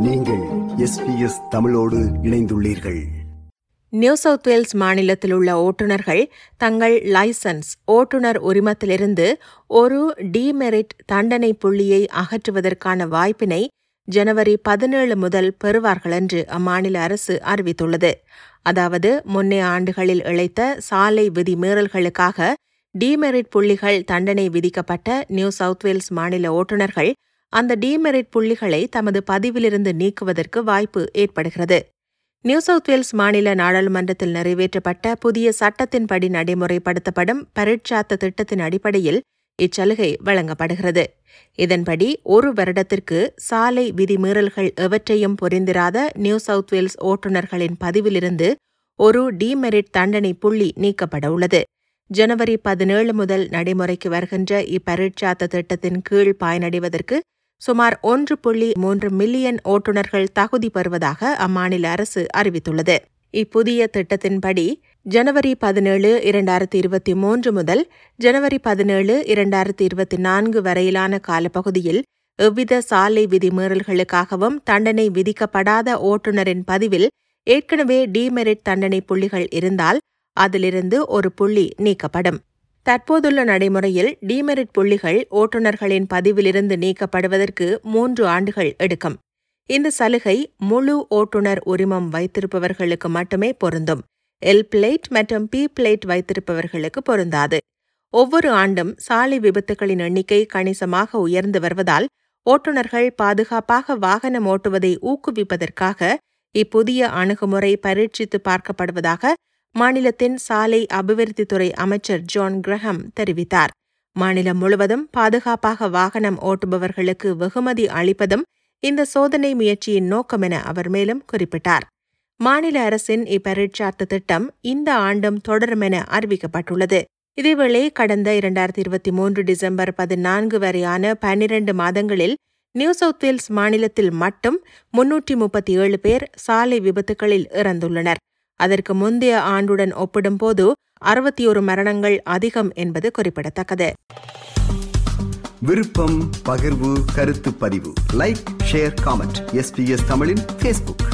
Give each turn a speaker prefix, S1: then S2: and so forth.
S1: நீங்கள் எஸ்பிஎஸ் தமிழோடு இணைந்துள்ளீர்கள்.
S2: நியூ சவுத் வேல்ஸ் மாநிலத்தில் உள்ள ஓட்டுநர்கள் தங்கள் லைசன்ஸ் ஓட்டுநர் உரிமத்திலிருந்து ஒரு டிமெரிட் தண்டனை புள்ளியை அகற்றுவதற்கான வாய்ப்பினை ஜனவரி பதினேழு முதல் பெறுவார்கள் என்று அம்மாநில அரசு அறிவித்துள்ளது. அதாவது முன்னே ஆண்டுகளில் இழைத்த சாலை விதி மீறல்களுக்காக டிமெரிட் புள்ளிகள் தண்டனை விதிக்கப்பட்ட நியூ சவுத் வேல்ஸ் மாநில ஓட்டுநர்கள் அந்த டிமெரிட் புள்ளிகளை தமது பதிவிலிருந்து நீக்குவதற்கு வாய்ப்பு ஏற்படுகிறது. நியூ சவுத் வேல்ஸ் மாநில நாடாளுமன்றத்தில் நிறைவேற்றப்பட்ட புதிய சட்டத்தின்படி நடைமுறைப்படுத்தப்படும் பரீட்சாத்த திட்டத்தின் அடிப்படையில் இச்சலுகை வழங்கப்படுகிறது. இதன்படி ஒரு வருடத்திற்கு சாலை விதிமீறல்கள் எவற்றையும் புரிந்திராத நியூ சவுத் வேல்ஸ் ஓட்டுநர்களின் பதிவிலிருந்து ஒரு டிமெரிட் தண்டனை புள்ளி நீக்கப்பட உள்ளது. ஜனவரி பதினேழு முதல் நடைமுறைக்கு வருகின்ற இப்பரீட்சாத்த திட்டத்தின் கீழ் பயனடைவதற்கு சுமார் ஒன்று புள்ளி மூன்று மில்லியன் ஓட்டுநர்கள் தகுதி பெறுவதாக அம்மாநில அரசு அறிவித்துள்ளது. இப்புதிய திட்டத்தின்படி ஜனவரி பதினேழு இரண்டாயிரத்தி இருபத்தி மூன்று முதல் ஜனவரி பதினேழு இரண்டாயிரத்தி இருபத்தி நான்கு வரையிலான காலப்பகுதியில் எவ்வித சாலை விதிமீறல்களுக்காகவும் தண்டனை விதிக்கப்படாத ஓட்டுநரின் பதிவில் ஏற்கனவே டிமெரிட் தண்டனை புள்ளிகள் இருந்தால் அதிலிருந்து ஒரு புள்ளி நீக்கப்படும். தற்போதுள்ள நடைமுறையில் டிமெரிட் புள்ளிகள் ஓட்டுநர்களின் பதிவிலிருந்து நீக்கப்படுவதற்கு மூன்று ஆண்டுகள் எடுக்கும். இந்த சலுகை முழு ஓட்டுநர் உரிமம் வைத்திருப்பவர்களுக்கு மட்டுமே பொருந்தும். எல் பிளேட் மற்றும் பி பிளேட் வைத்திருப்பவர்களுக்கு பொருந்தாது. ஒவ்வொரு ஆண்டும் சாலை விபத்துகளின் எண்ணிக்கை கணிசமாக உயர்ந்து வருவதால் ஓட்டுநர்கள் பாதுகாப்பாக வாகனம் ஓட்டுவதை ஊக்குவிப்பதற்காக இப்புதிய அணுகுமுறை பரீட்சித்து பார்க்கப்படுவதாக மாநிலத்தின் சாலை அபிவிருத்தித்துறை அமைச்சர் ஜான் கிரஹம் தெரிவித்தார். மாநிலம் முழுவதும் பாதுகாப்பாக வாகனம் ஓட்டுபவர்களுக்கு வெகுமதி அளிப்பதும் இந்த சோதனை முயற்சியின் நோக்கம் என அவர் மேலும் குறிப்பிட்டார். மாநில அரசின் இப்பரீட்சார்த்த திட்டம் இந்த ஆண்டும் தொடரும் என அறிவிக்கப்பட்டுள்ளது. இதேவேளை கடந்த இரண்டாயிரத்தி இருபத்தி மூன்று டிசம்பர் பதினான்கு வரையான பன்னிரண்டு மாதங்களில் நியூ சவுத் வேல்ஸ் மாநிலத்தில் மட்டும் முன்னூற்றி முப்பத்தி ஏழு பேர் சாலை விபத்துகளில் இறந்துள்ளனர். அதற்கு முந்தைய ஆண்டுடன் ஒப்பிடும்போது அறுபத்தி ஒரு மரணங்கள் அதிகம் என்பது குறிப்பிடத்தக்கது.
S1: விருப்பம் பகிர்வு கருத்து பதிவு. லைக் ஷேர் காமெண்ட் எஸ்பிஎஸ் தமிழின் ஃபேஸ்புக்